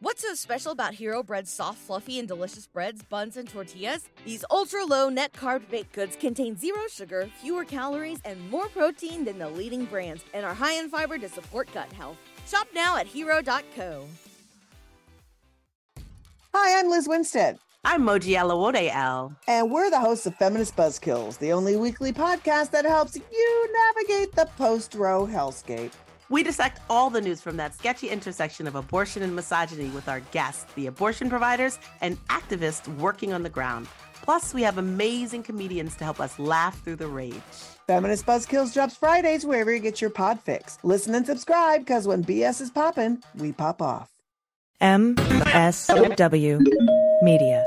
What's so special about Hero Bread's soft, fluffy, and delicious breads, buns, and tortillas? These ultra low net carb baked goods contain zero sugar, fewer calories, and more protein than the leading brands, and are high in fiber to support gut health. Shop now at hero.co. Hi, I'm Lizz Winstead. I'm Moji Alawode-El. And we're the hosts of Feminist Buzzkills, the only weekly podcast that helps you navigate the post Roe hellscape. We dissect all the news from that sketchy intersection of abortion and misogyny with our guests, the abortion providers and activists working on the ground. Plus, we have amazing comedians to help us laugh through the rage. Feminist Buzzkills drops Fridays wherever you get your pod fix. Listen and subscribe because when BS is popping, we pop off. MSW Media.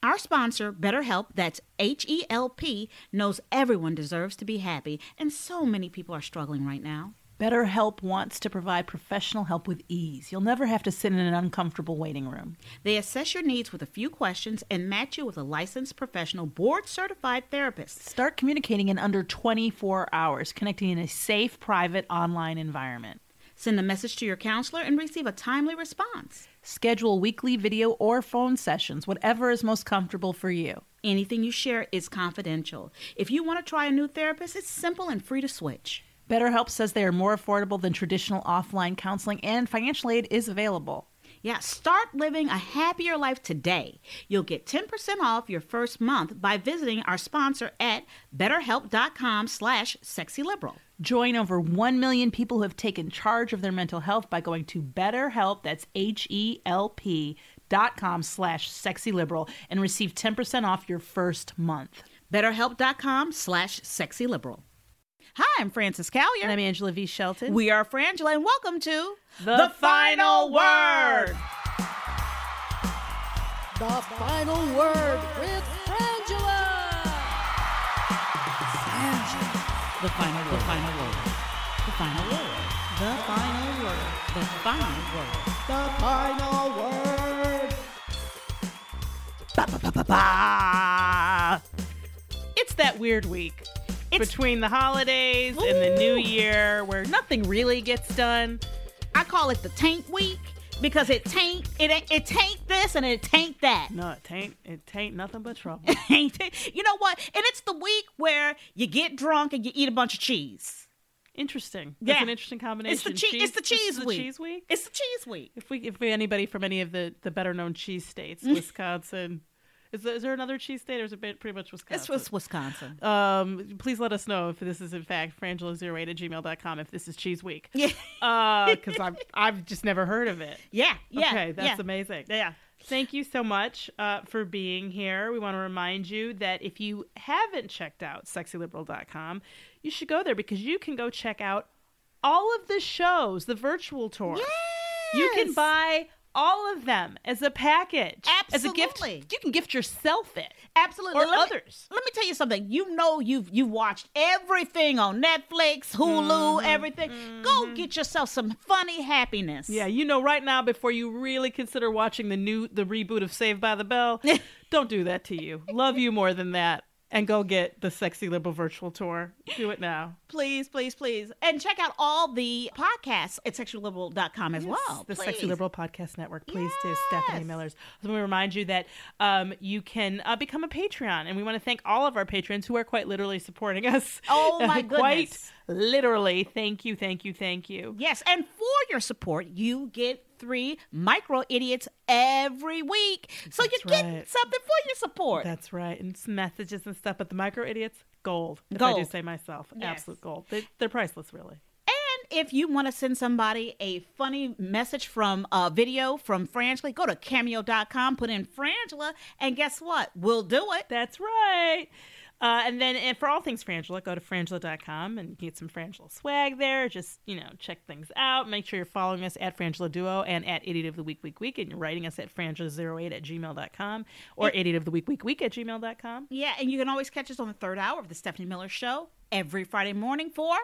Our sponsor, BetterHelp, that's H E L P, knows everyone deserves to be happy, and so many people are struggling right now. BetterHelp wants to provide professional help with ease. You'll never have to sit in an uncomfortable waiting room. They assess your needs with a few questions and match you with a licensed professional board certified therapist. Start communicating in under 24 hours, connecting in a safe, private online environment. Send a message to your counselor and receive a timely response. Schedule weekly video or phone sessions, whatever is most comfortable for you. Anything you share is confidential. If you want to try a new therapist, it's simple and free to switch. BetterHelp says they are more affordable than traditional offline counseling, and financial aid is available. Yeah, start living a happier life today. You'll get 10% off your first month by visiting our sponsor at betterhelp.com slash sexyliberal. Join over 1 million people who have taken charge of their mental health by going to BetterHelp, that's H-E-L-P dot com slash sexyliberal, and receive 10% off your first month. betterhelp.com slash sexyliberal. Hi, I'm Frances Callier. And I'm Angela V. Shelton. We are Frangela, and welcome to The Final Word. The final word with The final word. The final word. The final word. The final word. The final word. The final word. Ba, ba, ba, ba, ba. It's that weird week It's- between the holidays and the new year where nothing really gets done. I call it the tank week because it taint it ain't- it taint this and it taint that. No, it ain't it ain't nothing but trouble. Ain't it? You know what? And it's the week where you get drunk and you eat a bunch of cheese. Interesting. That's Yeah. an interesting combination. It's the cheese. It's the cheese the week. cheese week. It's the cheese week. If we, if we, anybody from any of the the better known cheese states, Wisconsin, is there, is there another cheese state or is it pretty much Wisconsin? It's was Wisconsin. Um, please let us know if this is in fact frangela08 at gmail.com if this is cheese week. Yeah. Because I've, I've just never heard of it. Yeah. Yeah. Okay, that's yeah. amazing. Yeah. Thank you so much uh, for being here. We want to remind you that if you haven't checked out sexyliberal.com, you should go there because you can go check out all of the shows, the virtual tour. Yes! You can buy all of them as a package. As a gift. Absolutely. You can gift yourself it. Absolutely. Or Let me- others. let me tell you something. You know you've you've watched everything on Netflix, Hulu, mm-hmm. everything. Go mm-hmm. get yourself some funny happiness. Yeah, you know, right now, before you really consider watching the new the reboot of Saved by the Bell, don't do that to you. Love you more than that, and go get the Sexy Liberal virtual tour. Do it now. Please, please, please. And check out all the podcasts at sexyliberal.com as well. the please. Sexy Liberal Podcast Network. Please do, Stephanie Millers. So we remind you that um, you can uh, become a Patreon, and we want to thank all of our patrons who are quite literally supporting us. Oh, my quite goodness. Literally. Thank you, thank you, thank you. Yes, and for your support, you get three micro idiots every week. So you That's get right. something for your support. That's right, and some messages and stuff. But the micro idiots, gold. If I do say myself, Yes. absolute gold. They, they're priceless, really. And if you want to send somebody a funny message from a video from Frangela, go to cameo.com, put in Frangela, and guess what? We'll do it. That's right. Uh, and then and for all things Frangela, go to frangela.com and get some Frangela swag there. Just, you know, check things out. Make sure you're following us at Frangela Duo and at Idiot of the Week Week Week. And you're writing us at frangela08 at gmail.com or idiot of the week week week at gmail.com. Yeah, and you can always catch us on the third hour of the Stephanie Miller Show every Friday morning for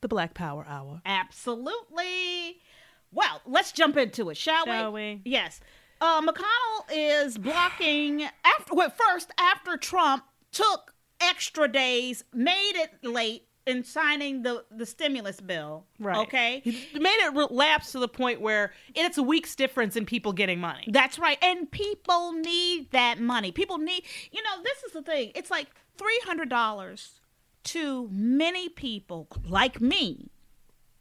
The Black Power Hour. Absolutely. Well, let's jump into it, shall, Shall we? Yes. Uh, McConnell is blocking after well, first after Trump took extra days, made it late in signing the the stimulus bill. Right. Okay. He made it relapse to the point where it's a week's difference in people getting money. That's right. And people need that money. People need, you know, this is the thing. It's like $300 to many people like me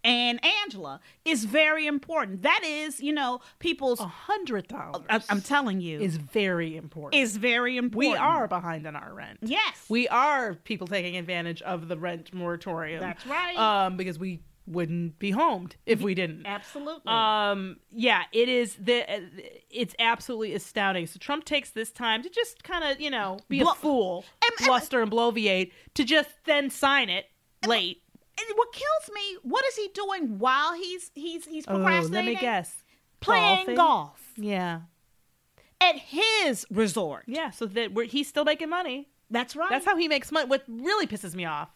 and Angela is very important. That is, you know, people's. A hundred dollars. I, am telling you, is very important. is very important. we are behind on our rent. Yes. We are people taking advantage of the rent moratorium. That's right. Um, because we wouldn't be homed if we didn't. Absolutely. Um, yeah, it is the it's absolutely astounding. So Trump takes this time to just kind of, you know, be Blu- a fool, and- and- bluster and bloviate to just then sign it late. And what kills me, what is he doing while he's he's he's procrastinating? Oh, let me guess. Playing Golfing? golf Yeah. at his resort. Yeah, so that we're, he's still making money. That's right. That's how he makes money. What really pisses me off,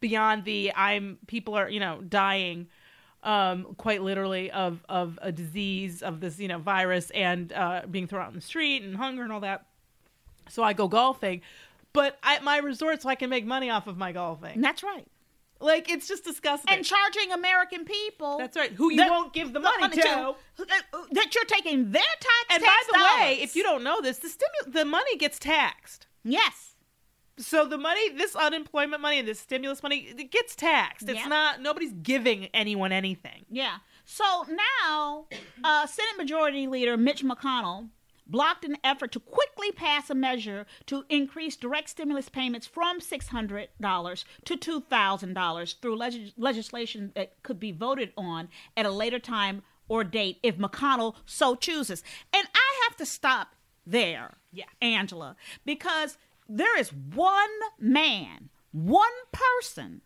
beyond the I'm people are you know dying, um, quite literally of of a disease of this you know virus and uh, being thrown out in the street and hunger and all that. So I go golfing, but at my resort so I can make money off of my golfing. That's right. Like it's just disgusting. And charging American people. That's right. Who you that- won't give the money to. uh, That you're taking their tax. And by the way, if you don't know this, the stimu- the money gets taxed. yes, So the money, this unemployment money and this stimulus money, it gets taxed. It's Yeah. not nobody's giving anyone anything. yeah. So now, uh, Senate Majority Leader Mitch McConnell blocked an effort to quickly pass a measure to increase direct stimulus payments from $600 to $2,000 through leg- legislation that could be voted on at a later time or date if McConnell so chooses. And I have to stop there, Yeah. Angela, because there is one man, one person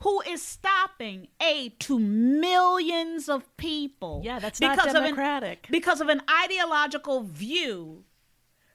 who is stopping aid to millions of people. Yeah, that's not of an- democratic. because of an ideological view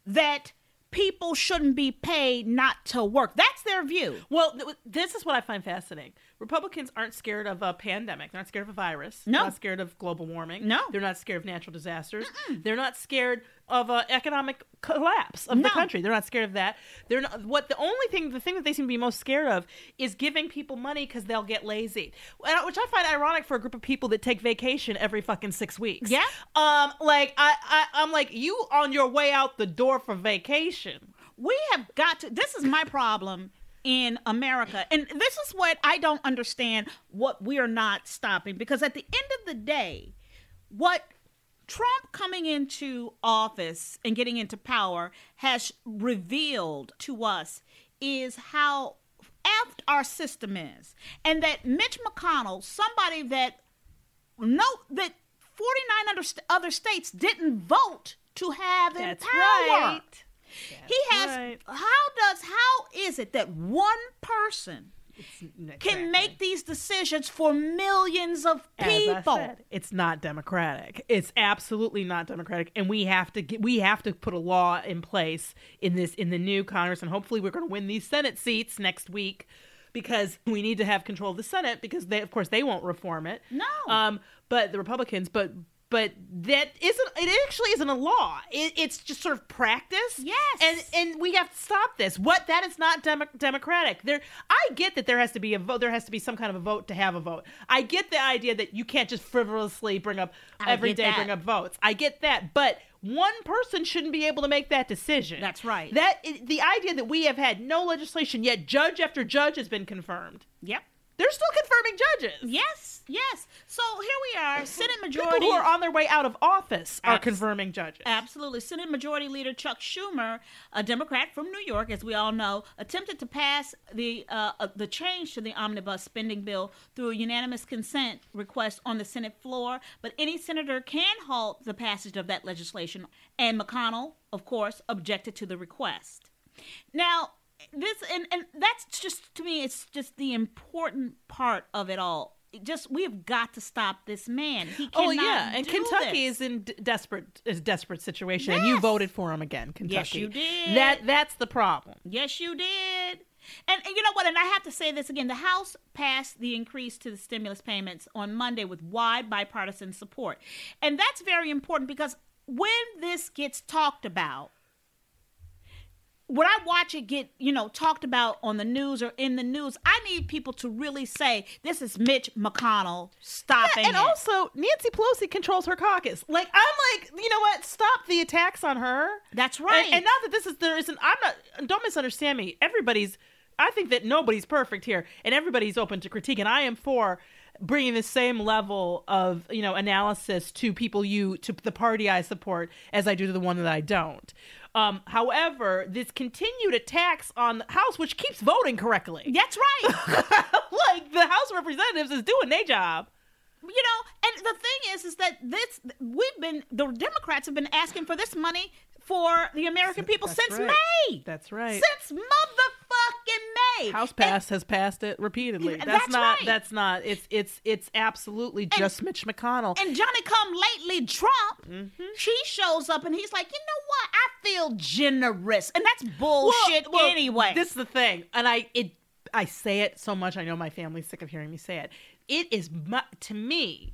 that people shouldn't be paid not to work. That's their view. Well, th- this is what I find fascinating. Republicans aren't scared of a pandemic. They're not scared of a virus. No. They're not scared of global warming. No. They're not scared of natural disasters. They're not scared of an economic collapse of No. the country. They're not scared of that. They're not. What the only thing, the thing that they seem to be most scared of, is giving people money because they'll get lazy, And which I find ironic for a group of people that take vacation every fucking six weeks. Yeah. Um. Like I, I, I'm like you on your way out the door for vacation. We have got to this is my problem in America. And this is what I don't understand what we are not stopping because at the end of the day, what Trump coming into office and getting into power has revealed to us is how effed our system is. And that Mitch McConnell, somebody that no that 49 other, other states didn't vote to have in That's power. right. He has. right. How does? How is it that one person Exactly. can make these decisions for millions of As I people? said, it's not democratic. It's absolutely not democratic, and we have to get, we have to put a law in place in this in the new Congress, and hopefully we're going to win these Senate seats next week because we need to have control of the Senate because they, of course, they won't reform it. No. um, but the Republicans, but. But that isn't. It actually isn't a law. It, it's just sort of practice. Yes. And and we have to stop this. What that is not demo- democratic. There, I get that there has to be a vote. There has to be some kind of a vote to have a vote. I get the idea that you can't just frivolously bring up I every day that. bring up votes. I get that, but one person shouldn't be able to make that decision. That's right. That the idea that we have had no legislation yet, judge after judge has been confirmed. Yep. They're still confirming judges. Yes. Yes. So here we are, Senate majority. People who are on their way out of office are Abs- confirming judges. Absolutely. Senate Majority Leader Chuck Schumer, a Democrat from New York, as we all know, attempted to pass the uh, uh, the change to the omnibus spending bill through a unanimous consent request on the Senate floor. But any senator can halt the passage of that legislation, and McConnell, of course, objected to the request. Now, this and and that's just to me, it's just the important part of it all. Just we have got to stop this man. He cannot Oh yeah, and Kentucky this. is in d- desperate is desperate situation, and you voted for him again, Kentucky. Yes, you did. That that's the problem. Yes, you did. And, and you know what? And I have to say this again. The House passed the increase to the stimulus payments on Monday with wide bipartisan support. And that's very important because when this gets talked about, when I watch it get, you know, talked about on the news or in the news, I need people to really say, this is Mitch McConnell stopping and it. also, Nancy Pelosi controls her caucus. Like I'm like, you know what? Stop the attacks on her. That's right. And, and not that this is there isn't. I'm not. Don't misunderstand me. Everybody's. I think that nobody's perfect here, and everybody's open to critique. And I am for bringing the same level of you know analysis to people you to the party I support as I do to the one that I don't. Um, however, this continued attacks on the House, which keeps voting correctly, That's right. like the House of Representatives is doing their job. you know and the thing is is that this we've been the democrats have been asking for this money for the american people That's since right. may That's right. since motherfucking may House pass has passed it repeatedly. That's, that's not. right. That's not. It's it's it's absolutely just Mitch McConnell. and johnny come lately trump Mm-hmm. she shows up and he's like you know what i feel generous and that's bullshit Well, well, anyway This is the thing, and I it I say it so much. I know my family's sick of hearing me say it. It is mu- to me.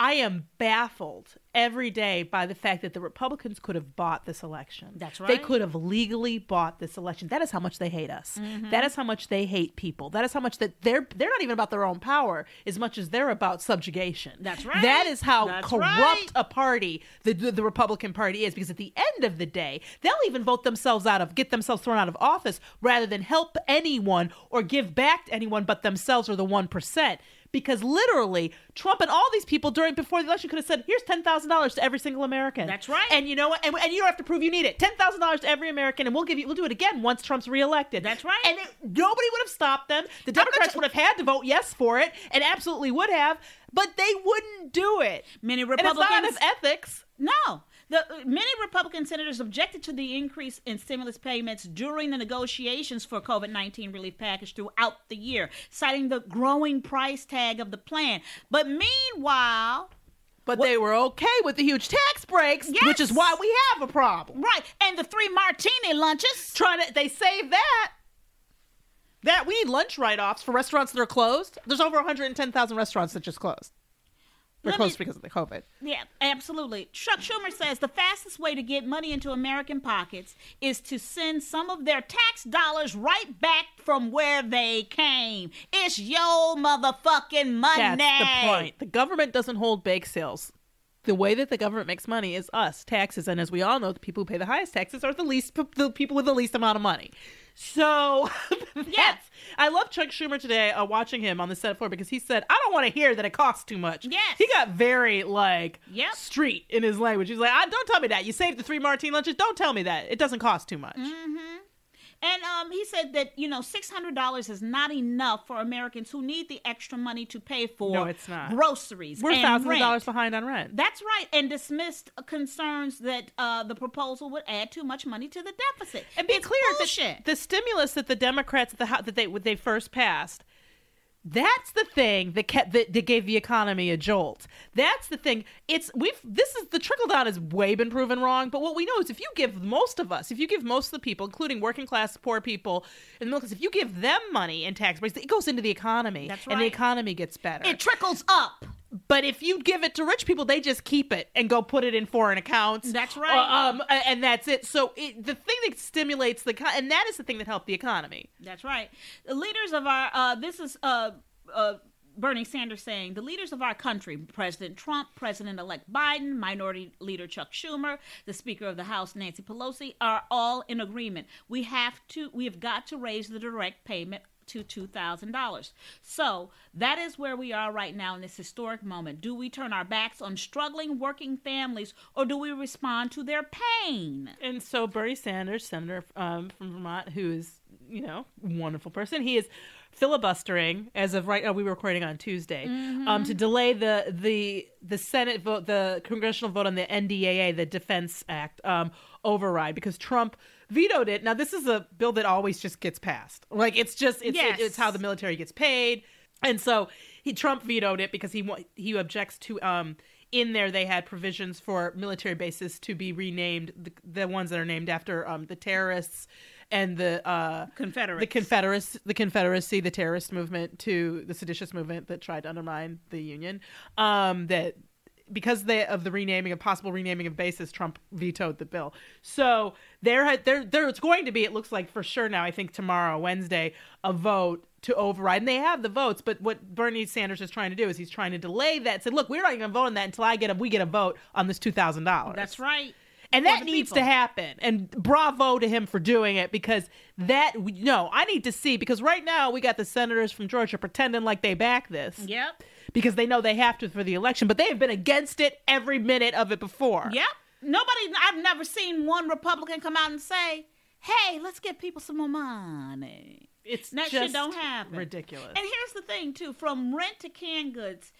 I, am baffled every day by the fact that the Republicans could have bought this election. That's right. They could have legally bought this election. That is how much they hate us. Mm-hmm. That is how much they hate people. That is how much that they're they're not even about their own power as much as they're about subjugation. That's right. That is how That's corrupt right. a party the, the the Republican Party is because at the end of the day, they'll even vote themselves out of get themselves thrown out of office rather than help anyone or give back to anyone but themselves or the one percent. Because literally, Trump and all these people during before the election could have said, "Here's ten thousand dollars to every single American." That's right. And you know what? And, and you don't have to prove you need it. Ten thousand dollars to every American, and we'll give you. We'll do it again once Trump's reelected. That's right. And it, nobody would have stopped them. The Democrats would have had to vote yes for it, and absolutely would have, but they wouldn't do it. many And it's not republicans ethics. No. The, many Republican senators objected to the increase in stimulus payments during the negotiations for COVID 19 relief package throughout the year, citing the growing price tag of the plan. But meanwhile, But they were okay with the huge tax breaks, which is why we have a problem. right, and the three martini lunches. Trying to, they save that. That we need lunch write-offs for restaurants that are closed. There's over 110,000 restaurants that just closed. They're Let me- closed because of the COVID. Yeah, absolutely. Chuck Schumer says the fastest way to get money into American pockets is to send some of their tax dollars right back from where they came. It's your motherfucking money. That's the point. The government doesn't hold bake sales. The way that the government makes money is us, taxes, and as we all know, the people who pay the highest taxes are the least, the people with the least amount of money. So, yes, I love Chuck Schumer today. Uh, watching him on the Senate floor because he said, "I don't want to hear that it costs too much." Yes. he got very like Yep. street in his language. He's like, "Ah, "Don't tell me that. You saved the three martini lunches. Don't tell me that. It doesn't cost too much." And um, he said that you know six hundred dollars is not enough for Americans who need the extra money to pay for No, it's not. groceries. We're and thousands of dollars behind on rent. That's right, and dismissed concerns that uh, the proposal would add too much money to the deficit. and be It's clear bullshit. that the stimulus that the Democrats the that they they first passed. That's the thing that kept that, that gave the economy a jolt. That's the thing. It's we've this is the trickle down has way been proven wrong. But what we know is if you give most of us, if you give most of the people, including working class poor people in the middle class, if you give them money in tax breaks, it goes into the economy, That's and the economy gets better. it trickles up. But if you give it to rich people, they just keep it and go put it in foreign accounts. That's right. um, and that's it. So it, the thing that stimulates the, and that is the thing that helped the economy. That's right. The leaders of our uh, this is uh, uh, Bernie Sanders saying the leaders of our country, President Trump, President-elect Biden, Minority Leader Chuck Schumer, the Speaker of the House Nancy Pelosi, are all in agreement. We have to, we have got to raise the direct payment to $2,000. So that is where we are right now in this historic moment. Do we turn our backs on struggling working families or do we respond to their pain? And so Bernie Sanders, senator um, from Vermont, who is you know wonderful person, he is filibustering as of right. Oh, we were recording on Tuesday um, to delay the the the Senate vote, the congressional vote on the NDAA, the Defense Act um, override, because Trump vetoed it. Now this is a bill that always just gets passed. Like it's just it's Yes. it's how the military gets paid, and so he Trump vetoed it because he he objects to um in there they had provisions for military bases to be renamed the, the ones that are named after um the terrorists and the uh Confederates. the confederacy the confederacy the terrorist movement to the seditious movement that tried to undermine the union um that because they of the renaming of possible renaming of bases, Trump vetoed the bill. So there, had- there, there's going to be. It looks like for sure now. I think tomorrow, Wednesday, a vote to override, and they have the votes. But what Bernie Sanders is trying to do is he's trying to delay that. Said, look, we're not going to vote on that until I get a we get a vote on this two thousand dollars. That's right. And that needs people. to happen. And bravo to him for doing it because that, no, I need to see because right now we got the senators from Georgia pretending like they back this Yep. because they know they have to for the election, but they have been against it every minute of it before. Yep. Nobody, I've never seen one Republican come out and say, hey, let's give people some more money. It's That just shit don't happen. ridiculous. And here's the thing, too from rent to canned goods,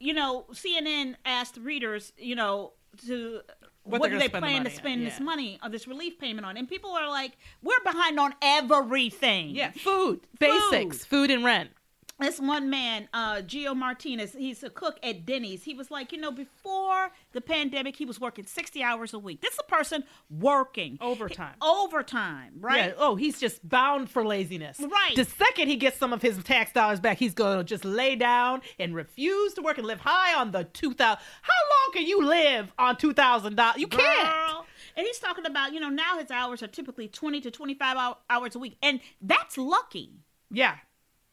you know, CNN asked readers, you know, to. What What, do they spend the plan to spend this money or this relief payment on? And people are like, "We're behind on everything." yeah, food, basics, food and rent. This one man, uh, Gio Martinez, he's a cook at Denny's. He was like, you know, before the pandemic, he was working 60 hours a week. This is a person working Overtime. overtime, right? Yeah. Oh, he's just bound for laziness. Right. The second he gets some of his tax dollars back, he's going to just lay down and refuse to work and live high on the two thousand. How long can you live on two thousand dollars? You can't. Girl. And he's talking about, you know, now his hours are typically 20 to 25 hou- hours a week. And that's lucky. Yeah.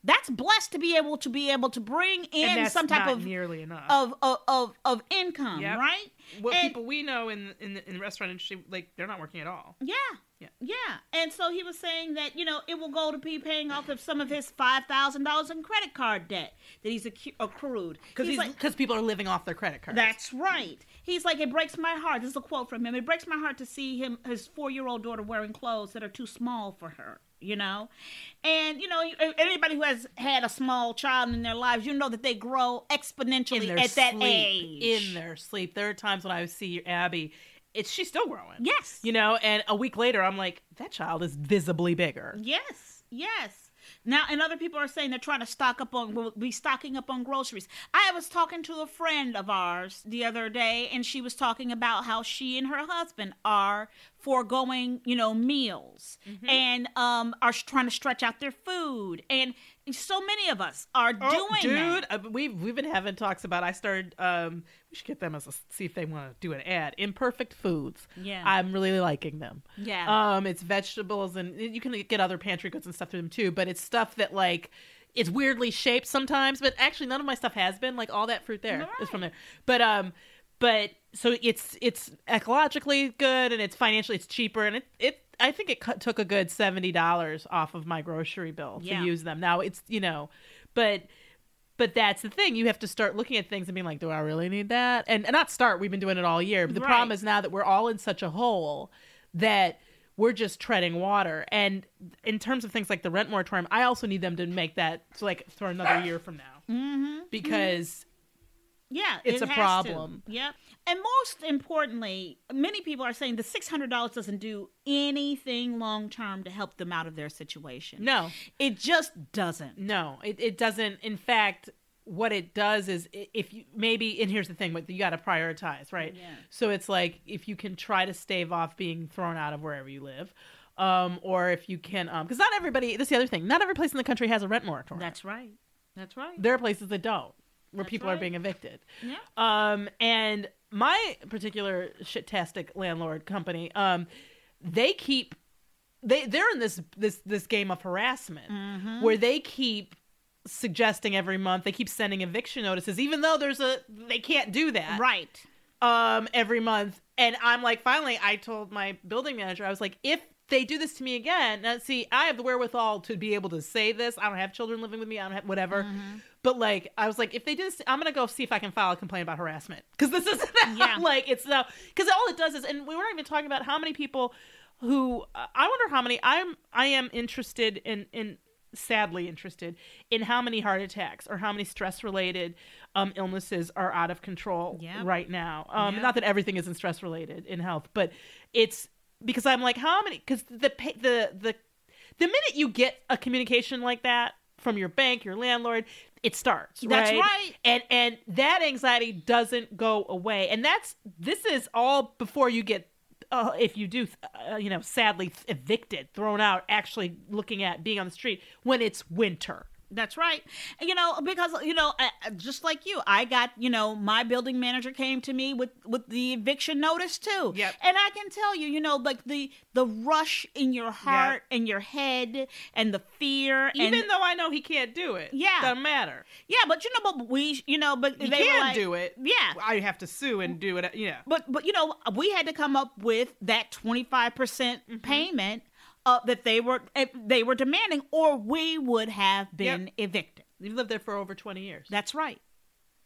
That's blessed to be able to be able to bring in And that's some type not of nearly enough. of, of of of income, Yep. right? what And- people we know in in the, in the restaurant industry, like they're not working at all. Yeah. Yeah. Yeah. And so he was saying that, you know, it will go to be paying off of some of his $5,000 in credit card debt that he's accrued. Because He's he's like, because people are living off their credit cards. that's right. He's like, it breaks my heart. This is a quote from him. It breaks my heart to see him, his four year old daughter, wearing clothes that are too small for her. You know, and you know anybody who has had a small child in their lives, you know that they grow exponentially at that sleep, age. In their sleep. There are times when I see Abby, it's she's still growing. Yes. You know, and a week later I'm like, that child is visibly bigger. Yes, yes. Now, and other people are saying they're trying to stock up on, will be stocking up on groceries. I was talking to a friend of ours the other day, and she was talking about how she and her husband are foregoing, you know, meals Mm-hmm. and um, are trying to stretch out their food. And so many of us are doing Oh, dude, that. uh, we've we've been having talks about. I started. Um, we should get them as a see if they want to do an ad. Imperfect foods. Yeah. I'm really liking them. Yeah. Um, it's vegetables and you can get other pantry goods and stuff through them too. But it's stuff that like it's weirdly shaped sometimes. But actually, none of my stuff has been like all that fruit there. there is from there. But um, but so it's it's ecologically good and it's financially it's cheaper and it it. I think it cut, took a good seventy dollars off of my grocery bill Yeah. to use them. Now it's you know, but but that's the thing. You have to start looking at things and being like, do I really need that? And, and not start. We've been doing it all year. But the Right. problem is now that we're all in such a hole that we're just treading water. And in terms of things like the rent moratorium, I also need them to make that so like for another year from now Mm-hmm. because Yeah, It's it a problem. To. Yeah, and most importantly, many people are saying the six hundred dollars doesn't do anything long term to help them out of their situation. no, it just doesn't. No, it, it doesn't. In fact, what it does is if you maybe, and here's the thing, but you got to prioritize, right? Yeah. So it's like if you can try to stave off being thrown out of wherever you live, um, or if you can, um, because not everybody. This is the other thing. Not every place in the country has a rent moratorium. That's right. That's right. there are places that don't, where That's people are being evicted. Yeah. Um, and my particular shit-tastic landlord company, um, they keep they they're in this this this game of harassment Mm-hmm. where they keep suggesting every month they keep sending eviction notices even though there's a they can't do that Right. um every month and i'm like finally i told my building manager i was like if they do this to me again now see i have the wherewithal to be able to say this i don't have children living with me i don't have whatever but like i was like if they this i'm gonna go see if i can file a complaint about harassment because this is Yeah. like it's now because all it does is and we weren't even talking about how many people who i wonder how many i'm i am interested in in sadly interested in how many heart attacks or how many stress related um, illnesses are out of control Yeah. right now. Um, Yeah. Not that everything isn't stress related in health, but it's because I'm like, how many? Because the the the the minute you get a communication like that from your bank, your landlord, it starts. That's right? right. And and that anxiety doesn't go away. And that's this is all before you get. Uh, if you do, uh, you know, sadly evicted, thrown out, actually looking at being on the street when it's winter. That's right. You know, because you know, just like you, I got you know, my building manager came to me with with the eviction notice too. Yep. And I can tell you, you know, like the the rush in your heart and your head and the fear. Even and, though I know he can't do it, Yeah. doesn't matter. yeah, but you know, but we, you know, but He they can like- do it. Yeah. I have to sue and do it. Yeah. But but you know, we had to come up with that twenty five percent Mm-hmm. payment uh, that they were eh, they were demanding, or we would have been evicted. You've lived there for over 20 years. That's right.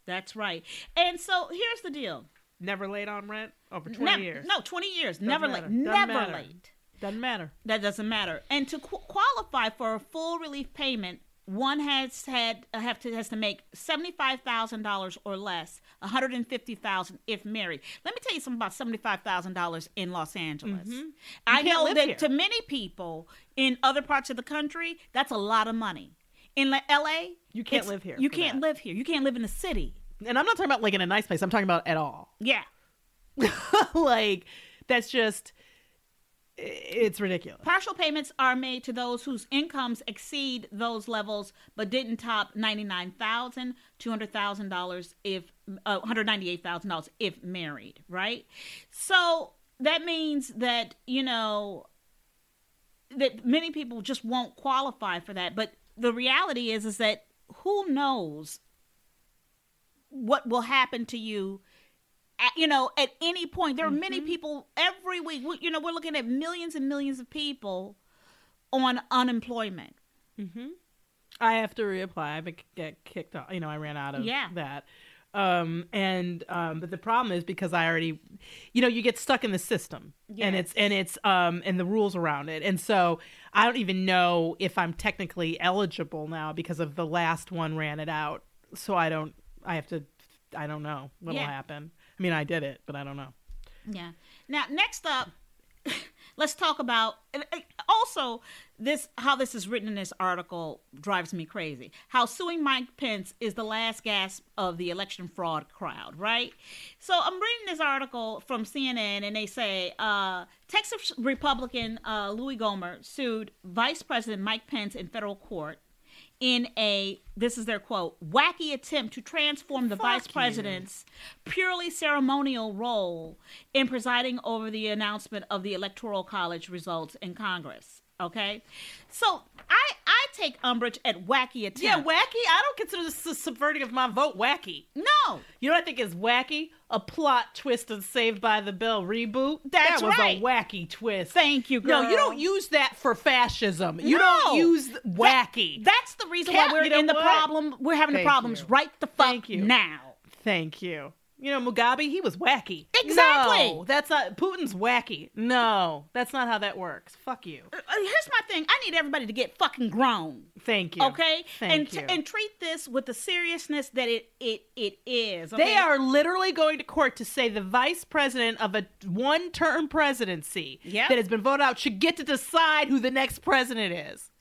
That's right. And so here's the deal. Never late on rent over 20 Never- years. No, 20 years. never matter. late. Doesn't Never matter. late. Doesn't matter. That doesn't matter. And to qu- qualify for a full relief payment, one has had have to has to make seventy five thousand dollars or less, one hundred and fifty thousand if married. Let me tell you something about seventy five thousand dollars in Los Angeles. Mm-hmm. I can't know that here. to many people in other parts of the country, that's a lot of money. In La- You can't live here You can't that. live here. You can't live in the city. And I'm not talking about like in a nice place. I'm talking about at all. Yeah. like that's just i- it's ridiculous. Partial payments are made to those whose incomes exceed those levels but didn't top $99,000, $200,000 if uh, $198,000 if married, right? So that means that, you know, that many people just won't qualify for that, but the reality is is that who knows what will happen to you you know, at any point, there are many people every week. we- You know, we're looking at millions and millions of people on unemployment. I have to reapply. I get kicked off. You know, I ran out of Yeah. that. Um, and um, but the problem is because I already, you know, you get stuck in the system, and it's and it's um and the rules around it, and so I don't even know if I'm technically eligible now because of the last one ran it out. So I don't. I have to. I don't know what'll Yeah. happen. I mean, I did it, but I don't know. Yeah. Now, next up, let's talk about also this how this is written in this article drives me crazy. How suing Mike Pence is the last gasp of the election fraud crowd, right? So I'm reading this article from CNN, and they say uh, Texas Republican uh, Louie Gohmert sued Vice President Mike Pence in federal court in a this is their quote wacky attempt to transform the vice president's purely ceremonial role in presiding over the announcement of the electoral college results in congress okay so i i take umbrage at wacky attempt Yeah, wacky. I don't consider this a subverting of my vote wacky. no You know what I think is wacky? A plot twist of Saved by the Bell reboot. That's that was right. a wacky twist. thank you girl No, you don't use that for fascism. You No. don't use wacky. that's the reason Cat- why we're in the what? problem we're having the problems you. right the fuck Thank you. now Thank you. You know, Mugabe, he was wacky. Exactly. No, that's not Putin's wacky. No, that's not how that works. Fuck you. Uh, here's my thing. I need everybody to get fucking grown. Thank you. Okay, Thank and you. and treat this with the seriousness that it it it is. Okay? They are literally going to court to say the vice president of a one term presidency Yep. that has been voted out should get to decide who the next president is.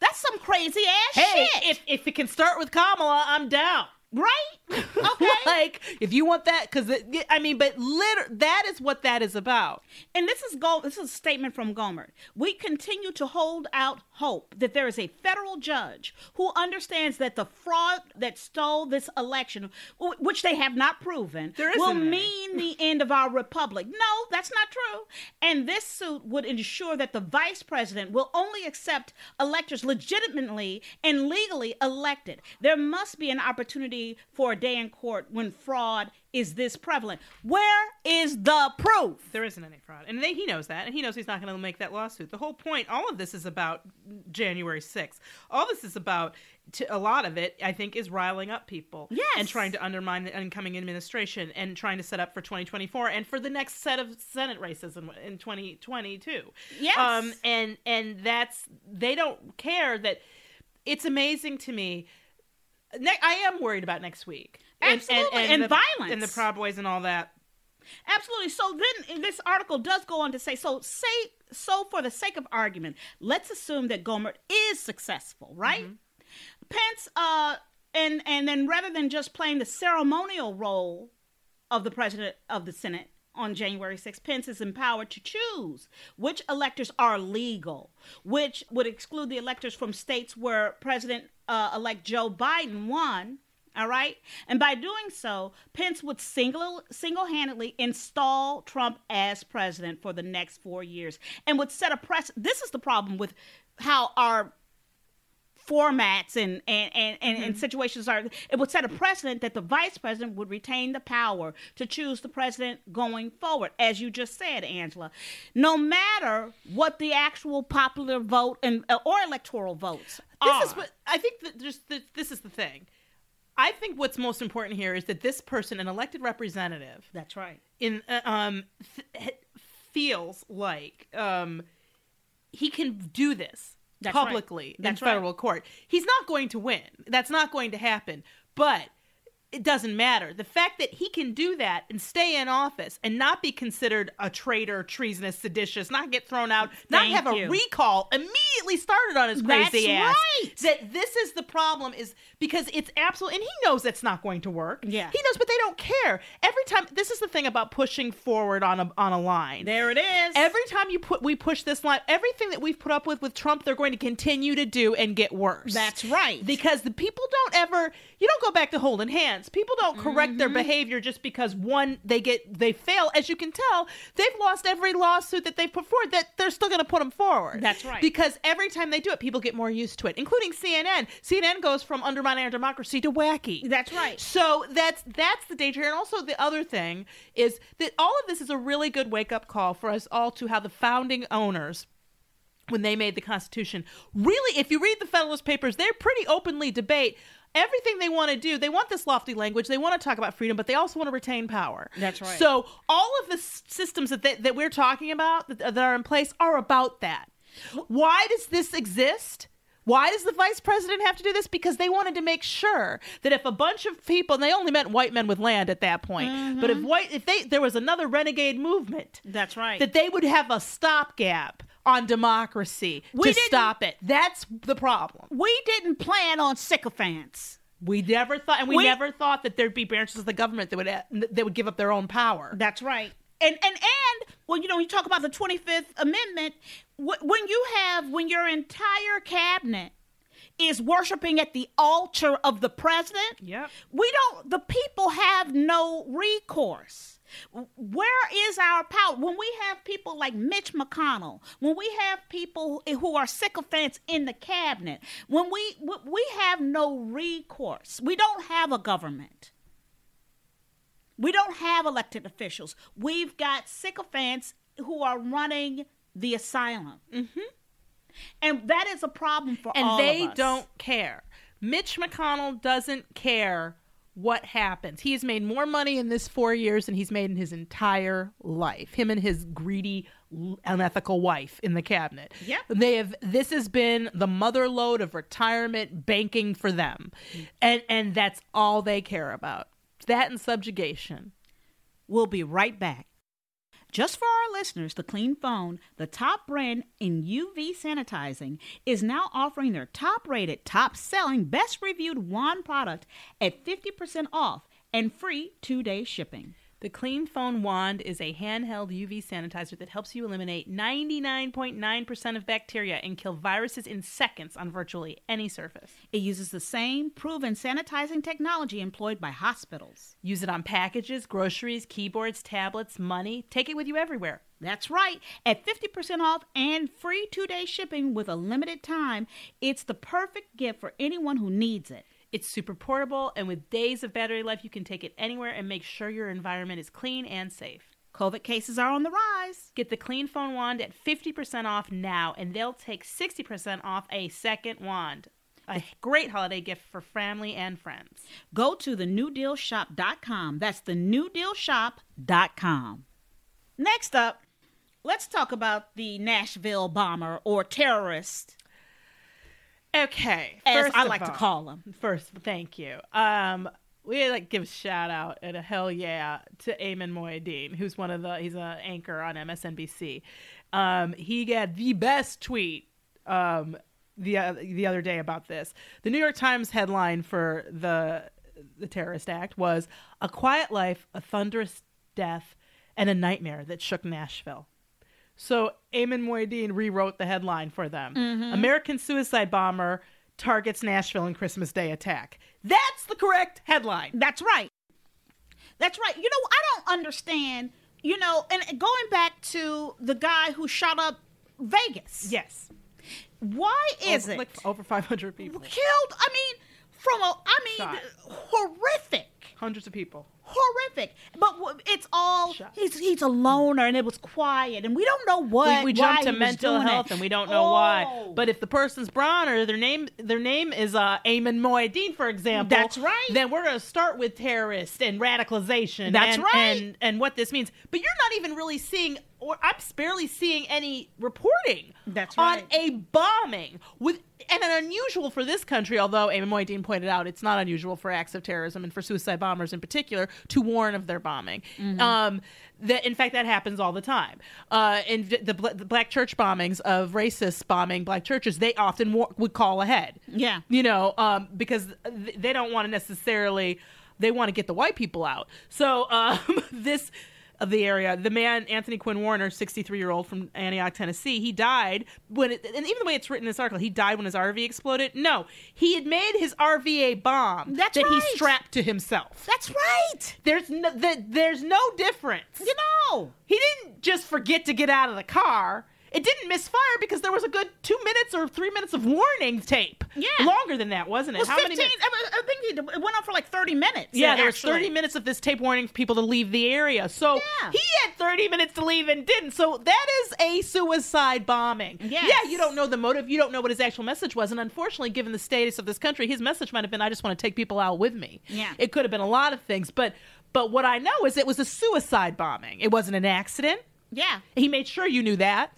That's some crazy ass Hey, shit. if, if it can start with Kamala, I'm down. Right? Okay. like, if you want that, because I mean, but liter- that is what that is about. And this is go. This is a statement from Gohmert. We continue to hold out hope that there is a federal judge who understands that the fraud that stole this election, which they have not proven, will mean the end of our republic. No, that's not true. And this suit would ensure that the vice president will only accept electors legitimately and legally elected. There must be an opportunity for a day in court when fraud is this prevalent. Where is the proof? There isn't any fraud. And they, he knows that. And he knows he's not going to make that lawsuit. The whole point, all of this is about January 6th. All this is about, to, a lot of it, I think, is riling up people. Yes. And trying to undermine the incoming administration and trying to set up for 2024 and for the next set of Senate races in, in 2022. Yes. Um, and, and that's, they don't care that, it's amazing to me. Ne- I am worried about next week. Absolutely, and the, violence. And the Proud Boys and all that. Absolutely. So then this article does go on to say so say so for the sake of argument, let's assume that Gohmert is successful, right? Pence uh and and then rather than just playing the ceremonial role of the president of the Senate on January 6th, Pence is empowered to choose which electors are legal, which would exclude the electors from states where President uh, elect Joe Biden won. All right. And by doing so, Pence would single single handedly install Trump as president for the next four years and would set a press. This is the problem with how our formats and and, and, and, and situations are it would set a precedent that the vice president would retain the power to choose the president going forward as you just said angela no matter what the actual popular vote and uh, or electoral votes This are. is what I think that just th- this is the thing. I think what's most important here is that this person, an elected representative, that's right in uh, um th- feels like um he can do this That's right. publicly in right. federal court. He's not going to win. That's not going to happen. But it doesn't matter. The fact that he can do that and stay in office and not be considered a traitor, treasonous, seditious, not get thrown out, not Thank have a recall immediately started on his crazy That's ass. right. That this is the problem is because it's absolute and he knows that's not going to work. Yeah. He knows, but they don't care. Every time this is the thing about pushing forward on a on a line. there it is Every time you put we push this line, everything that we've put up with with Trump, they're going to continue to do and get worse. That's right. Because the people don't ever you don't go back to holding hands. People don't correct Mm-hmm. their behavior just because one they get they fail. As you can tell, they've lost every lawsuit that they've put forward. That they're still going to put them forward. That's right. Because every time they do it, people get more used to it, including CNN. CNN goes from undermining our democracy to wacky. that's right So that's that's the danger. And also the other thing is that all of this is a really good wake up call for us all to how the founding owners when they made the Constitution. Really, if you read the Federalist Papers, they pretty openly debate everything they want to do. They want this lofty language. They want to talk about freedom, but they also want to retain power. That's right. So all of the s- systems that they, that we're talking about that, that are in place are about that. Why does this exist? Why does the vice president have to do this? Because they wanted to make sure that if a bunch of people, and they only meant white men with land at that point, but if mm-hmm. white, if they there was another renegade movement, that's right that they would have a stopgap on democracy We to stop it. That's the problem. we didn't plan on sycophants We never thought, and we, We- never thought that there'd be branches of the government that would that would give up their own power. That's right. And and and well, you know, you talk about the Twenty Fifth Amendment. When you have when your entire cabinet is worshiping at the altar of the president, Yep. we don't. The people have no recourse. Where is our power? When we have people like Mitch McConnell, when we have people who are sycophants in the cabinet, when we we have no recourse. We don't have a government. We don't have elected officials. We've got sycophants who are running the asylum. Mm-hmm. And that is a problem for and all they of us. And they don't care. Mitch McConnell doesn't care what happens. He has made more money in this four years than he's made in his entire life. Him and his greedy, unethical wife in the cabinet. Yep. They have. This has been the mother lode of retirement banking for them, and and that's all they care about. That and subjugation. We'll be right back. Just for our listeners, the Clean Phone, the top brand in UV sanitizing, is now offering their top rated, top selling, best reviewed wand product at 50% off and free two day shipping. The Clean Phone Wand is a handheld UV sanitizer that helps you eliminate 99.9% of bacteria and kill viruses in seconds on virtually any surface. It uses the same proven sanitizing technology employed by hospitals. Use it on packages, groceries, keyboards, tablets, money. Take it with you everywhere. That's right. At 50% off and free two day shipping with a limited time, it's the perfect gift for anyone who needs it. It's super portable, and with days of battery life, you can take it anywhere and make sure your environment is clean and safe. COVID cases are on the rise. Get the Clean Phone Wand at 50% off now, and they'll take 60% off a second wand. A great holiday gift for family and friends. Go to thenewdealshop.com. That's thenewdealshop.com. Next up, let's talk about the Nashville bomber or terrorist, Okay, as first I like to call him. First, thank you. Um, we like give a shout out and a hell yeah to Ayman Mohyeldin, who's one of the he's an anchor on MSNBC. Um, he got the best tweet um the uh, the other day about this. The New York Times headline for the the terrorist act was "A Quiet Life, a Thunderous Death, and a Nightmare that shook Nashville." So Ayman Mohyeldin rewrote the headline for them. Mm-hmm. American suicide bomber targets Nashville in Christmas Day attack. That's the correct headline. That's right. That's right. You know, I don't understand, you know, and going back to the guy who shot up Vegas. Yes. Why is over, it like over 500 people, killed? I mean, from a, I mean, Shot. horrific. Hundreds of people. Horrific, but w- it's all he's he's a loner, and it was quiet, and we don't know what. we, we why jump to mental health it. and we don't know why. Oh. But if the person's brown or their name their name is uh Ayman Mohyeldin, for example, That's right. Then we're gonna start with terrorist and radicalization. That's and, right. And and what this means. But you're not even really seeing or I'm barely seeing any reporting That's right. on a bombing with and an unusual for this country, although Ayman Mohyeldin pointed out it's not unusual for acts of terrorism and for suicide bombers in particular to warn of their bombing. Mm-hmm. Um, that in fact that happens all the time. Uh, in the, the black church bombings of racists bombing black churches, they often wa- would call ahead. Yeah. you know, um, because th- they don't want to necessarily they want to get the white people out. So um, this of the area, the man Anthony Quinn Warner, 63 year old from Antioch, Tennessee, he died when it, and even the way it's written in this article, he died when his RV exploded. No, he had made his RV a bomb That's that right. he strapped to himself. That's right. There's no, the, there's no difference. You know. He didn't just forget to get out of the car. It didn't misfire because there was a good two minutes or three minutes of warning tape. Yeah. Longer than that, wasn't it? It was How 15, many minutes? I, I think it went on for like 30 minutes. Yeah, there was 30 minutes of this tape warning for people to leave the area. So Yeah. he had 30 minutes to leave and didn't. So that is a suicide bombing. Yes. Yeah, you don't know the motive. You don't know what his actual message was. And unfortunately, given the status of this country, his message might have been, I just want to take people out with me. Yeah. It could have been a lot of things. But but what I know is it was a suicide bombing. It wasn't an accident. Yeah. He made sure you knew that.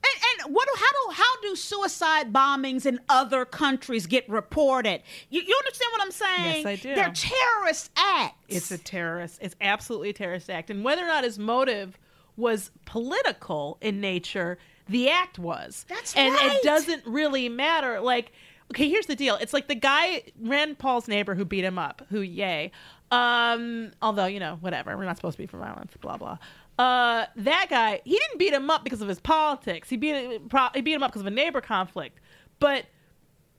And, and what do how do how do suicide bombings in other countries get reported? You, you understand what I'm saying? Yes, I do. They're terrorist acts. It's a terrorist. It's absolutely a terrorist act. And whether or not his motive was political in nature, the act was. That's and right. it doesn't really matter. Like, okay, here's the deal. It's like the guy Rand Paul's neighbor who beat him up. Who, yay. Um, although you know, whatever. We're not supposed to be for violence. Blah blah. Uh, that guy, he didn't beat him up because of his politics. He beat he beat him up because of a neighbor conflict. But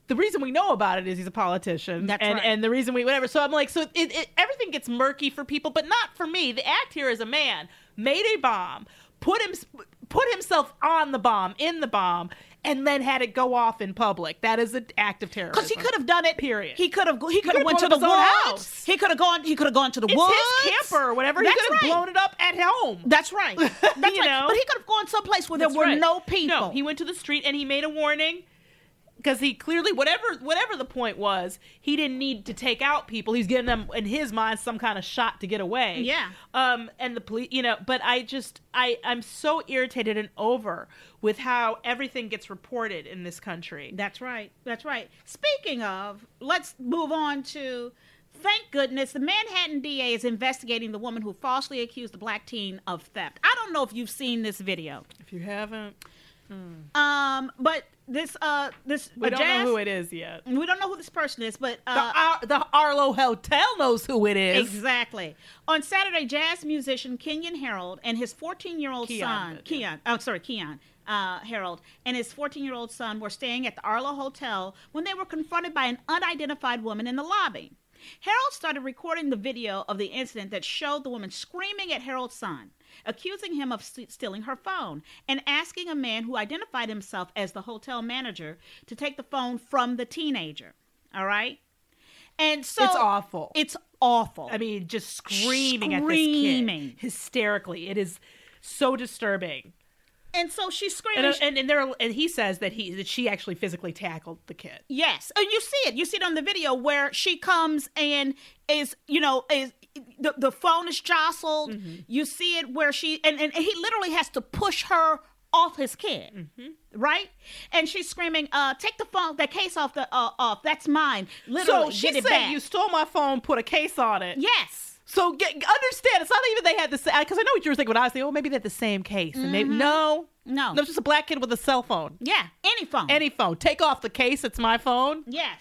the reason we know about it is he's a politician. That's and, right. and the reason we whatever. So I'm like, so it, it everything gets murky for people, but not for me. The act here is a man made a bomb, put him put himself on the bomb, in the bomb, and then had it go off in public. That is an act of terrorism. because he could have done it. Period. He could have. He could have went to the up his own woods. house. He could have gone. He could have gone to the it's woods. his camper or whatever. That's he could have right. blown it up at home. That's right. That's You right. know? But he could have gone someplace where That's there were right. no people. No, he went to the street and he made a warning. Because he clearly whatever whatever the point was, he didn't need to take out people. He's giving them in his mind some kind of shot to get away. Yeah. Um, and the police, you know, but I just I I'm so irritated and over with how everything gets reported in this country. That's right. That's right. Speaking of, let's move on to. Thank goodness the Manhattan DA is investigating the woman who falsely accused the black teen of theft. I don't know if you've seen this video. If you haven't, Um, but this uh this we don't Jazz- know who it is yet. We don't know who this person is, but The, uh, Ar- the Arlo Hotel knows who it is. Exactly. On Saturday, jazz musician Kenyon Harrold and his 14 year old Keyon son, Keyon, oh, sorry, Keyon uh, Harrold, and his 14 year old son were staying at the Arlo Hotel when they were confronted by an unidentified woman in the lobby. Harrold started recording the video of the incident that showed the woman screaming at Harrold's son, accusing him of st- stealing her phone, and asking a man who identified himself as the hotel manager to take the phone from the teenager. All right? And so It's awful. It's awful. I mean, just screaming, at Screaming. this kid hysterically. It is so disturbing. and so she's screaming. And, uh, and and there and he says that he that she actually physically tackled the kid. yes, and you see it. You see it on the video where she comes and is, you know, is the, the phone is jostled. Mm-hmm. You see it where she and, and he literally has to push her off his kid, Mm-hmm. right? And she's screaming, "Uh, take the phone, that case off the uh, off. That's mine. Literally, so she said, back." "You stole my phone, put a case on it." yes. So get, understand, it's not even they had the same. Because I know what you were thinking when I was thinking, oh, maybe they had the same case. And maybe no, Mm-hmm. No. no, it's just a black kid with a cell phone. Yeah. Any phone. Any phone. Take off the case. It's my phone. Yes.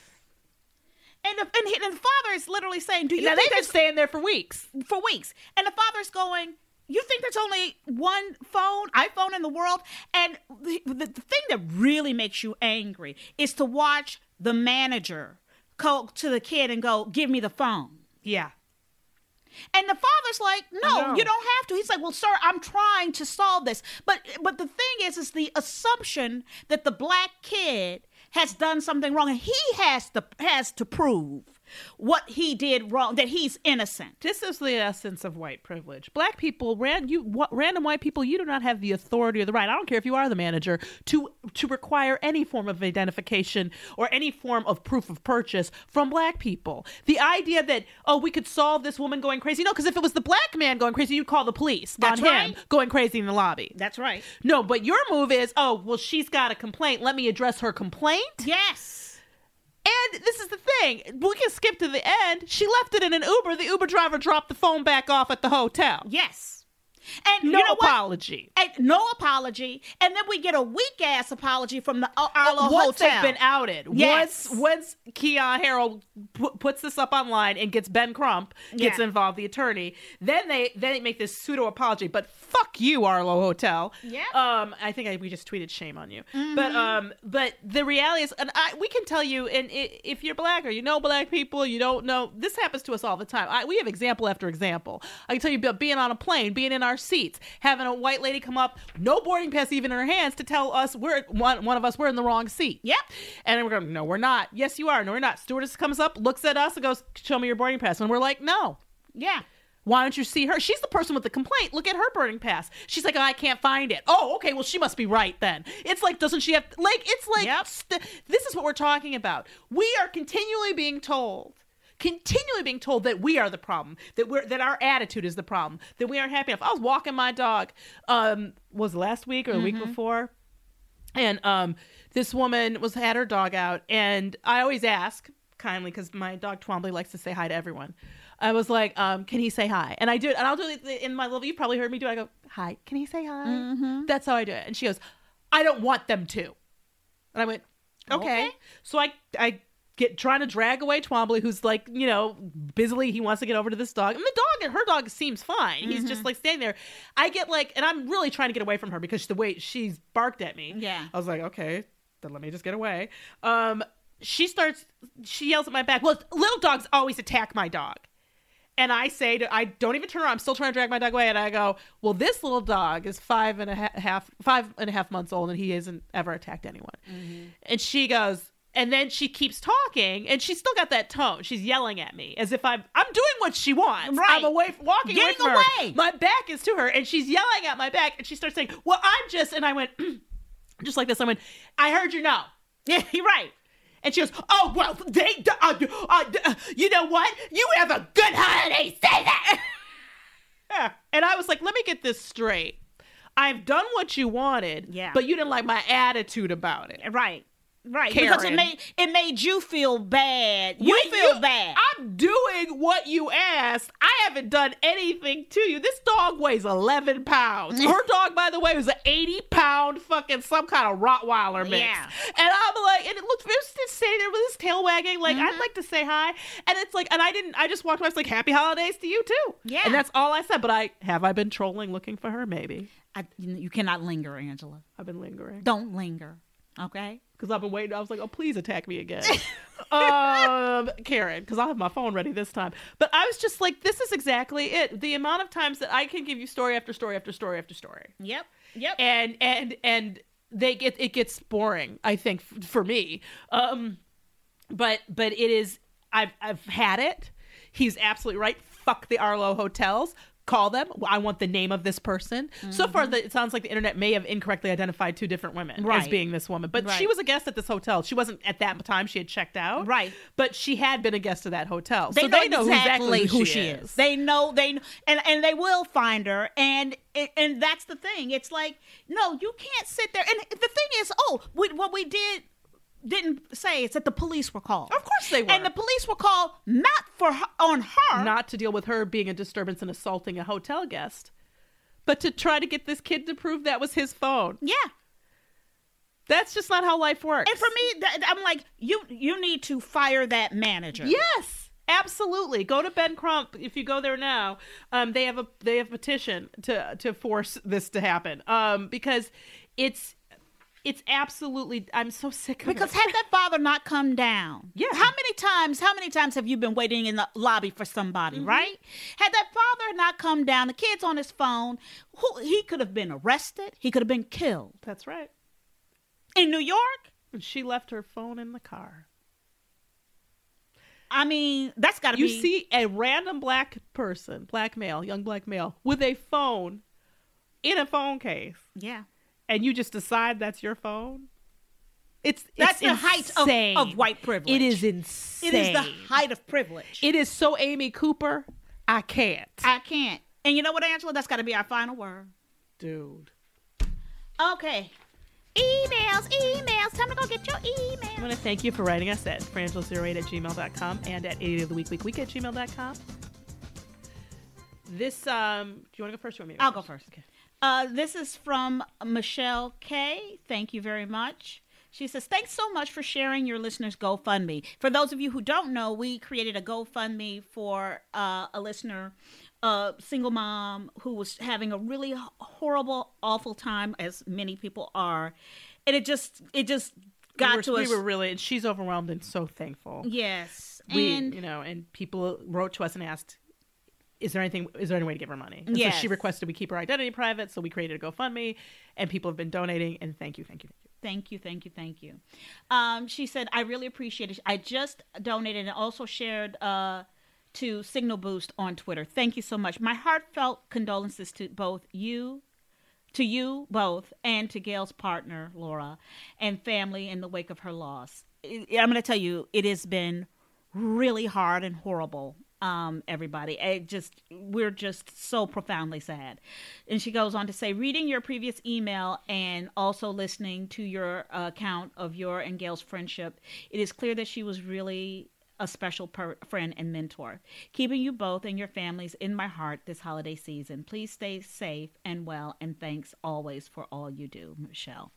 And the, and, he, and the father is literally saying, "Do you Now think they've been staying there for weeks. for weeks. And the father's going, You think there's only one phone, iPhone in the world? And the, the, the thing that really makes you angry is to watch the manager go to the kid and go, Give me the phone. Yeah. And the father's like, no, No. you don't have to. He's like, well, sir, I'm trying to solve this. But but the thing is, is the assumption that the black kid has done something wrong, and he has to has to prove what he did wrong, that he's innocent. This is the essence of white privilege. Black people, ran, you, random white people, you do not have the authority or the right. I don't care if you are the manager to to require any form of identification or any form of proof of purchase from black people. The idea that oh, we could solve this woman going crazy. No, because if it was the black man going crazy, you'd call the police That's on him going crazy in the lobby. That's right. No, but your move is oh, well, she's got a complaint. Let me address her complaint. Yes. And this is the thing. We can skip to the end. She left it in an Uber. The Uber driver dropped the phone back off at the hotel. Yes. And No you know apology. And no apology, and then we get a weak ass apology from the Ar- Arlo once Hotel. they've been outed, Yes. once once Keyon Harrold pu- puts this up online and gets Ben Crump gets Yeah. involved, the attorney, then they then they make this pseudo apology. But fuck you, Arlo Hotel. Yeah. Um, I think I, we just tweeted shame on you. Mm-hmm. But um, but the reality is, and I we can tell you, and i if you're black or you know black people, you don't know this happens to us all the time. I, we have example after example. I can tell you about being on a plane, being in our seats, having a white lady come up, no boarding pass even in her hands to tell us we're one one of us we're in the wrong seat. Yep. And we're going, no, we're not. Yes, you are. No, we're not. Stewardess comes up, looks at us, and goes, show me your boarding pass. And we're like, no. Yeah. Why don't you see her? She's the person with the complaint. Look at her boarding pass. She's like, I can't find it. Oh, okay. Well, she must be right then. It's like, doesn't she have, like, it's like, Yep. st- this is what we're talking about. We are continually being told, continually being told that we are the problem, that we're, that our attitude is the problem, that we aren't happy enough. I was walking my dog, um, was last week or the week before? and um this woman was had her dog out and i always ask kindly because my dog twombly likes to say hi to everyone i was like um can he say hi and i do it and i'll do it in my little. you probably heard me do it i go hi can he say hi that's how i do it and she goes i don't want them to and i went okay, Okay. so i i get trying to drag away Twombly, who's like, you know, busily he wants to get over to this dog. And the dog and her dog seems fine. He's just like standing there. I get like, and I'm really trying to get away from her because the way she's barked at me. Yeah. I was like, okay, then let me just get away. Um, she starts, she yells at my back. Well, little dogs always attack my dog. And I say to, I don't even turn around. I'm still trying to drag my dog away. And I go, well, this little dog is five and a ha- half, five and a half months old, and he hasn't ever attacked anyone. And she goes, and then she keeps talking, and she's still got that tone. She's yelling at me as if I'm, I'm doing what she wants. Right. I'm away, walking away Getting her. away. My back is to her, and she's yelling at my back, and she starts saying, well, I'm just, and I went, just like this. I went, I heard you know. Yeah, you're right. And she goes, "Oh well, they, uh, uh, uh, you know what? You have a good holiday. Say that." and I was like, "Let me get this straight. I've done what you wanted, Yeah. but you didn't like my attitude about it. Right. Right. Because it made it made you feel bad. You feel bad. I'm doing what you asked. I haven't done anything to you. This dog weighs 11 pounds. Her dog, by the way, was an 80 pound fucking some kind of Rottweiler mix. Yeah. And I'm like, and it looked, it was just sitting there with his tail wagging, like, Mm-hmm. I'd like to say hi. And it's like, and I didn't, I just walked away. I was like, happy holidays to you too. Yeah. And that's all I said. But I, have I been trolling looking for her? Maybe. I, you cannot linger, Angela. I've been lingering. Don't linger. Okay? because I've been waiting. I was like, oh, please attack me again. um, Karen, because I'll have my phone ready this time. But I was just like, this is exactly it. The amount of times that I can give you story after story after story after story, Yep. Yep. and and and they get it gets boring. I think f- for me. Um, but but it is. I've I've had it. He's absolutely right. Fuck the Arlo hotels. Call them. I want the name of this person. So far, mm-hmm. the, it sounds like the internet may have incorrectly identified two different women as being this woman. But she was a guest at this hotel. She wasn't at that time. She had checked out. Right. But she had been a guest of that hotel. they so know they know exactly, who, who she is. They know they and and they will find her and and that's the thing. It's like no, you can't sit there. And the thing is, oh, we, what we did didn't say is that the police were called. Of course they were. And the police were called not for her, on her. not to deal with her being a disturbance and assaulting a hotel guest, but to try to get this kid to prove that was his phone. yeah. That's just not how life works. And for me, th- I'm like, you you need to fire that manager. Yes, absolutely. Go to Ben Crump if you go there now. Um, they have a they have a petition to to force this to happen. Um, because it's it's absolutely. I'm so sick of Because it. had that father not come down, Yeah. How many times? How many times have you been waiting in the lobby for somebody? Mm-hmm. Right? Had that father not come down, the kid's on his phone. Who, he could have been arrested. He could have been killed That's right. in New York. And she left her phone in the car. I mean, that's got to be. You see a random black person, black male, young black male, with a phone in a phone case, yeah. And you just decide that's your phone. It's That's it's the height of, of white privilege. It is insane. It is the height of privilege. It is so Amy Cooper. I can't, I can't. And you know what, Angela? That's got to be our final word. dude. Okay. Emails, emails. Time to go get your emails. I want to thank you for writing us at frangela08 at gmail.com and at 80 of the week, week, week at gmail.com. This, um, do you want to go first or me I'll go first. Uh, this is from Michelle K. Thank you very much. She says, Thanks so much for sharing your listeners' GoFundMe. For those of you who don't know, we created a GoFundMe for uh, a listener, a single mom who was having a really horrible, awful time, as many people are. And it just, it just got we were, to us. we were really, and she's overwhelmed and so thankful. yes. we and you know and people wrote to us and asked is there anything is there any way to give her money and so Yes. she requested we keep her identity private so we created a gofundme and people have been donating and thank you thank you thank you Thank you, thank you, thank you. Um, she said, I really appreciate it. I just donated and also shared uh, to Signal Boost on Twitter. Thank you so much. My heartfelt condolences to both you, to you both, and to Gail's partner, Laura, and family in the wake of her loss. I'm going to tell you, it has been really hard and horrible um everybody. It just we're just so profoundly sad. And she goes on to say reading your previous email and also listening to your uh, account of your and gail's friendship it is clear that she was really a special per- friend and mentor keeping you both and your families in my heart this holiday season. Please stay safe and well and thanks always for all you do michelle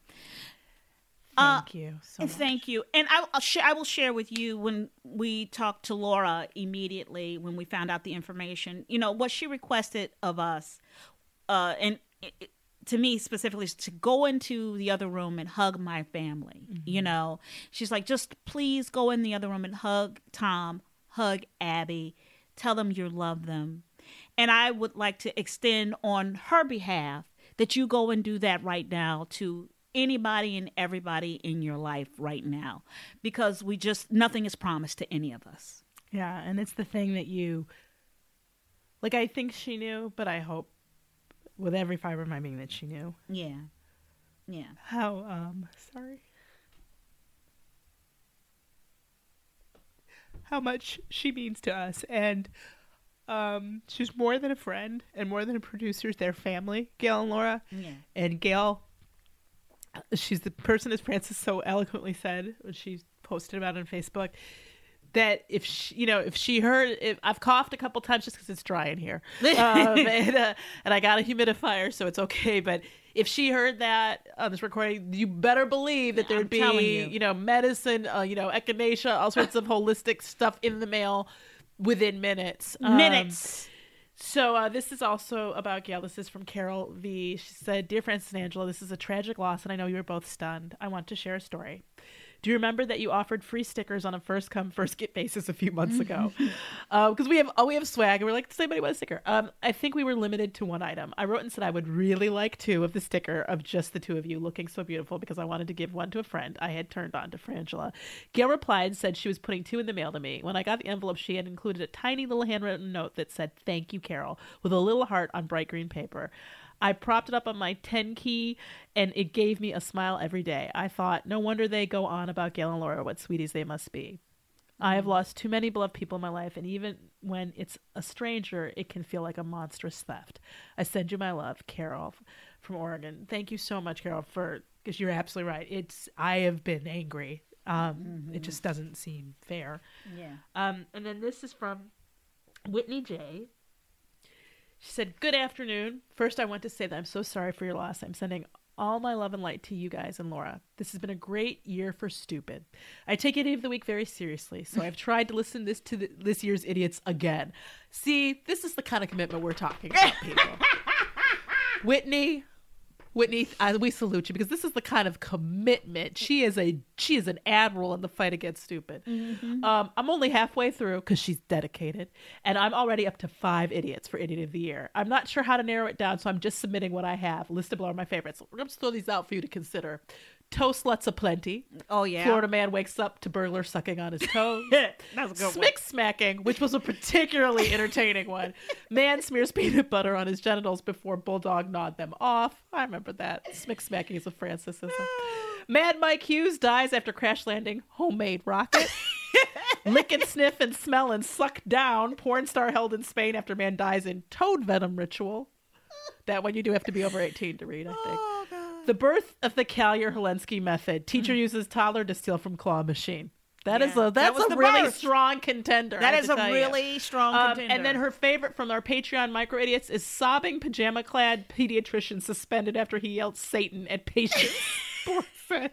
Uh, thank you so much. Thank you. And I, I'll sh- I will share with you when we talked to Laura immediately when we found out the information. You know what she requested of us, uh, and it, to me specifically, is to go into the other room and hug my family. You know, she's like, just please go in the other room and hug Tom, hug Abby, tell them you love them. And I would like to extend on her behalf that you go and do that right now to anybody and everybody in your life right now because we just nothing is promised to any of us. yeah and it's the thing that you like i think she knew but i hope with every fiber of my being that she knew Yeah. Yeah. how um sorry how much she means to us, and um, she's more than a friend and more than a producer. They're family, Gail and Laura. Yeah. And Gail, she's the person, as Frances so eloquently said when she posted about it on Facebook, that if she, you know, if she heard, if I've coughed a couple times just because it's dry in here, um, and, uh, and I got a humidifier, so it's okay. But if she heard that on this recording, you better believe that there'd I'm be, you. you know, medicine, uh, you know, echinacea, all sorts of holistic stuff in the mail within minutes. Um, Minutes. So uh, this is also about Gail. This is from Carol V. She said, "Dear Frances and Angela, this is a tragic loss, and I know you are both stunned. I want to share a story. Do you remember that you offered free stickers on a first come first get basis a few months ago? Because we have oh, we have swag, and we're like, does anybody want a sticker? Um, I think we were limited to one item. I wrote and said I would really like two of the sticker of just the two of you looking so beautiful because I wanted to give one to a friend I had turned on to Frangela. Gail replied and said she was putting two in the mail to me. When I got the envelope, she had included a tiny little handwritten note that said "Thank you, Carol" with a little heart on bright green paper. I propped it up on my 10 key and it gave me a smile every day. I thought, no wonder they go on about Gail and Laura, what sweeties they must be. I have lost too many beloved people in my life, and even when it's a stranger, it can feel like a monstrous theft. I send you my love, Carol from Oregon. Thank you so much, Carol, for because you're absolutely right. It's I have been angry. Um, It just doesn't seem fair. Yeah. Um, and then this is from Whitney J. She said, Good afternoon. First, I want to say that I'm so sorry for your loss. I'm sending all my love and light to you guys and Laura. This has been a great year for stupid. I take Idiot of the Week very seriously, so I've tried to listen this to the, this year's idiots again. See, this is the kind of commitment we're talking about, people. Whitney, Whitney, I, we salute you because this is the kind of commitment. She is a she is an admiral in the fight against stupid. Um, I'm only halfway through because she's dedicated, and I'm already up to five idiots for idiot of the year. I'm not sure how to narrow it down, so I'm just submitting what I have. List of below are my favorites. We're gonna throw these out for you to consider. Toast sluts aplenty. Oh yeah. Florida man wakes up to burglar sucking on his toes. That's a good one. Smick smacking, which was a particularly entertaining one. Man smears peanut butter on his genitals before Bulldog gnawed them off. I remember that. Smick smacking is a Francisism. Mad Mike Hughes dies after crash landing homemade rocket. Lick and sniff and smell and suck down. Porn star held in Spain after man dies in toad venom ritual. That one you do have to be over 18 to read, I think. The birth of the Kalyer Helensky method. Teacher uses toddler to steal from claw machine. That is Yeah, a that that's was a the really birth. strong contender. I That have is to a tell you. really strong Um, contender. and then her favorite from our Patreon micro idiots is sobbing pajama clad pediatrician suspended after he yelled Satan at patients. Poor sis.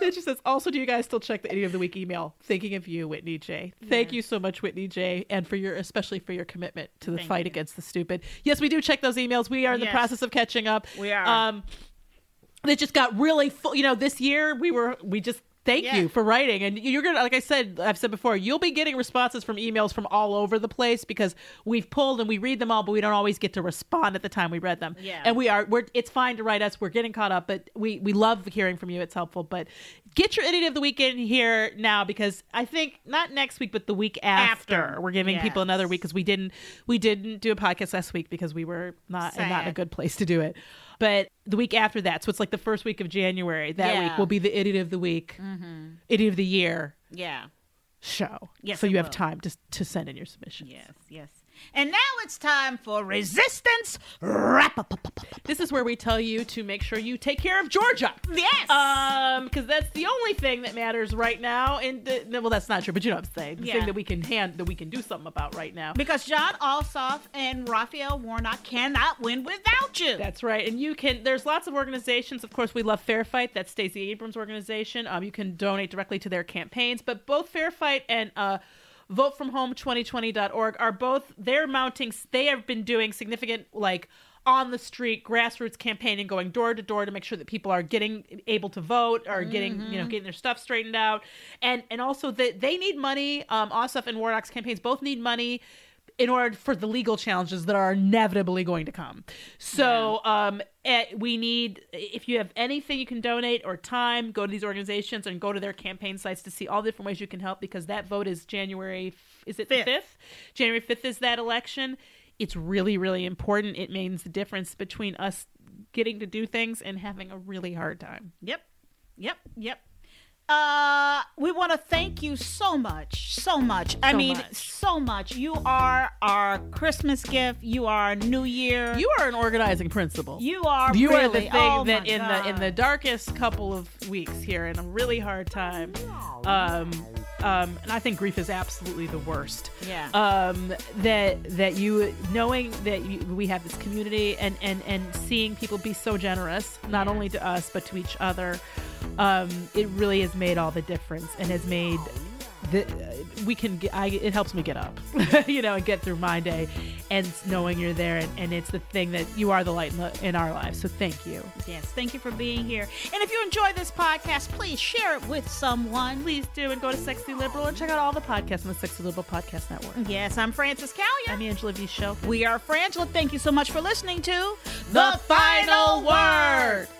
Then she says, also, do you guys still check the Idiot of the Week email? Thinking of you, Whitney J. Thank you so much, Whitney J, and for your, especially for your commitment to the Thank fight you. against the stupid. Yes, we do check those emails. We are in the process of catching up. We are. Um, it just got really full. You know, this year we were, we just, thank Yeah. you for writing. And you're going to, like I said, I've said before, you'll be getting responses from emails from all over the place because we've pulled and we read them all, but we don't always get to respond at the time we read them. Yeah. And we are, we're, it's fine to write us. We're getting caught up, but we, we love hearing from you. It's helpful. But get your idiot of the weekend here now because I think not next week, but the week after, After. we're giving people another week because we didn't, we didn't do a podcast last week because we were not, not in a good place to do it. But the week after that, so it's like the first week of January. That Yeah. week will be the idiot of the week, mm-hmm. idiot of the year yeah. show. Yes, so you have time to to send in your submissions. Yes, yes. And now it's time for resistance wrap up. This is where we tell you to make sure you take care of Georgia. Yes. Um, because that's the only thing that matters right now. And the, well, that's not true, but you know what I'm saying. The Yeah. thing that we can hand that we can do something about right now. because Jon Ossoff and Raphael Warnock cannot win without you. That's right. And you can, there's lots of organizations. Of course, we love Fair Fight. That's Stacey Abrams' organization. Um, you can donate directly to their campaigns. But both Fair Fight and uh, votefromhome2020.org are both, they're mounting, they have been doing significant, like, on the street grassroots campaigning going door to door to make sure that people are getting able to vote or getting you know getting their stuff straightened out. And and also that they need money um Ossoff and Warnock's campaigns. Both need money in order for the legal challenges that are inevitably going to come. So, um, eh, we need if you have anything you can donate or time, go to these organizations and go to their campaign sites to see all the different ways you can help because that vote is January. Is it the Fifth. fifth? January fifth is that election. It's really, really important. It means the difference between us getting to do things and having a really hard time. Yep. Yep. Yep. Uh, we want to thank you so much, so much. I So mean, much. so much. You are our Christmas gift. You are New Year. You are an organizing principle. You are. You really, are the thing oh that in the in the darkest couple of weeks here in a really hard time. Um, um, and I think grief is absolutely the worst. Yeah. Um, that that you knowing that you, we have this community and and and seeing people be so generous, not only to us but to each other, um, it really has made all the difference and has made the, we can get I, it helps me get up you know and get through my day and knowing you're there and, and it's the thing that you are the light in, the, in our lives so thank you Yes, thank you for being here. And if you enjoy this podcast, please share it with someone. please do and go to sexy liberal and check out all the podcasts on the sexy liberal podcast network Yes, I'm Frances Callier. i'm Angela V. Shelton we are Frangela. Thank you so much for listening to The Final Word. It's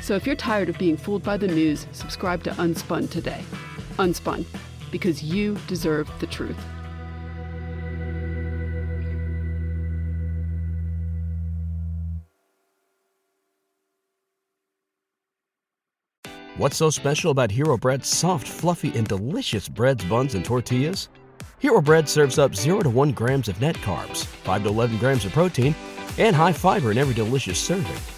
So if you're tired of being fooled by the news, subscribe to Unspun today. Unspun, because you deserve the truth. What's so special about Hero Bread's soft, fluffy, and delicious breads, buns, and tortillas? Hero Bread serves up 0 to 1 grams of net carbs, 5 to 11 grams of protein, and high fiber in every delicious serving.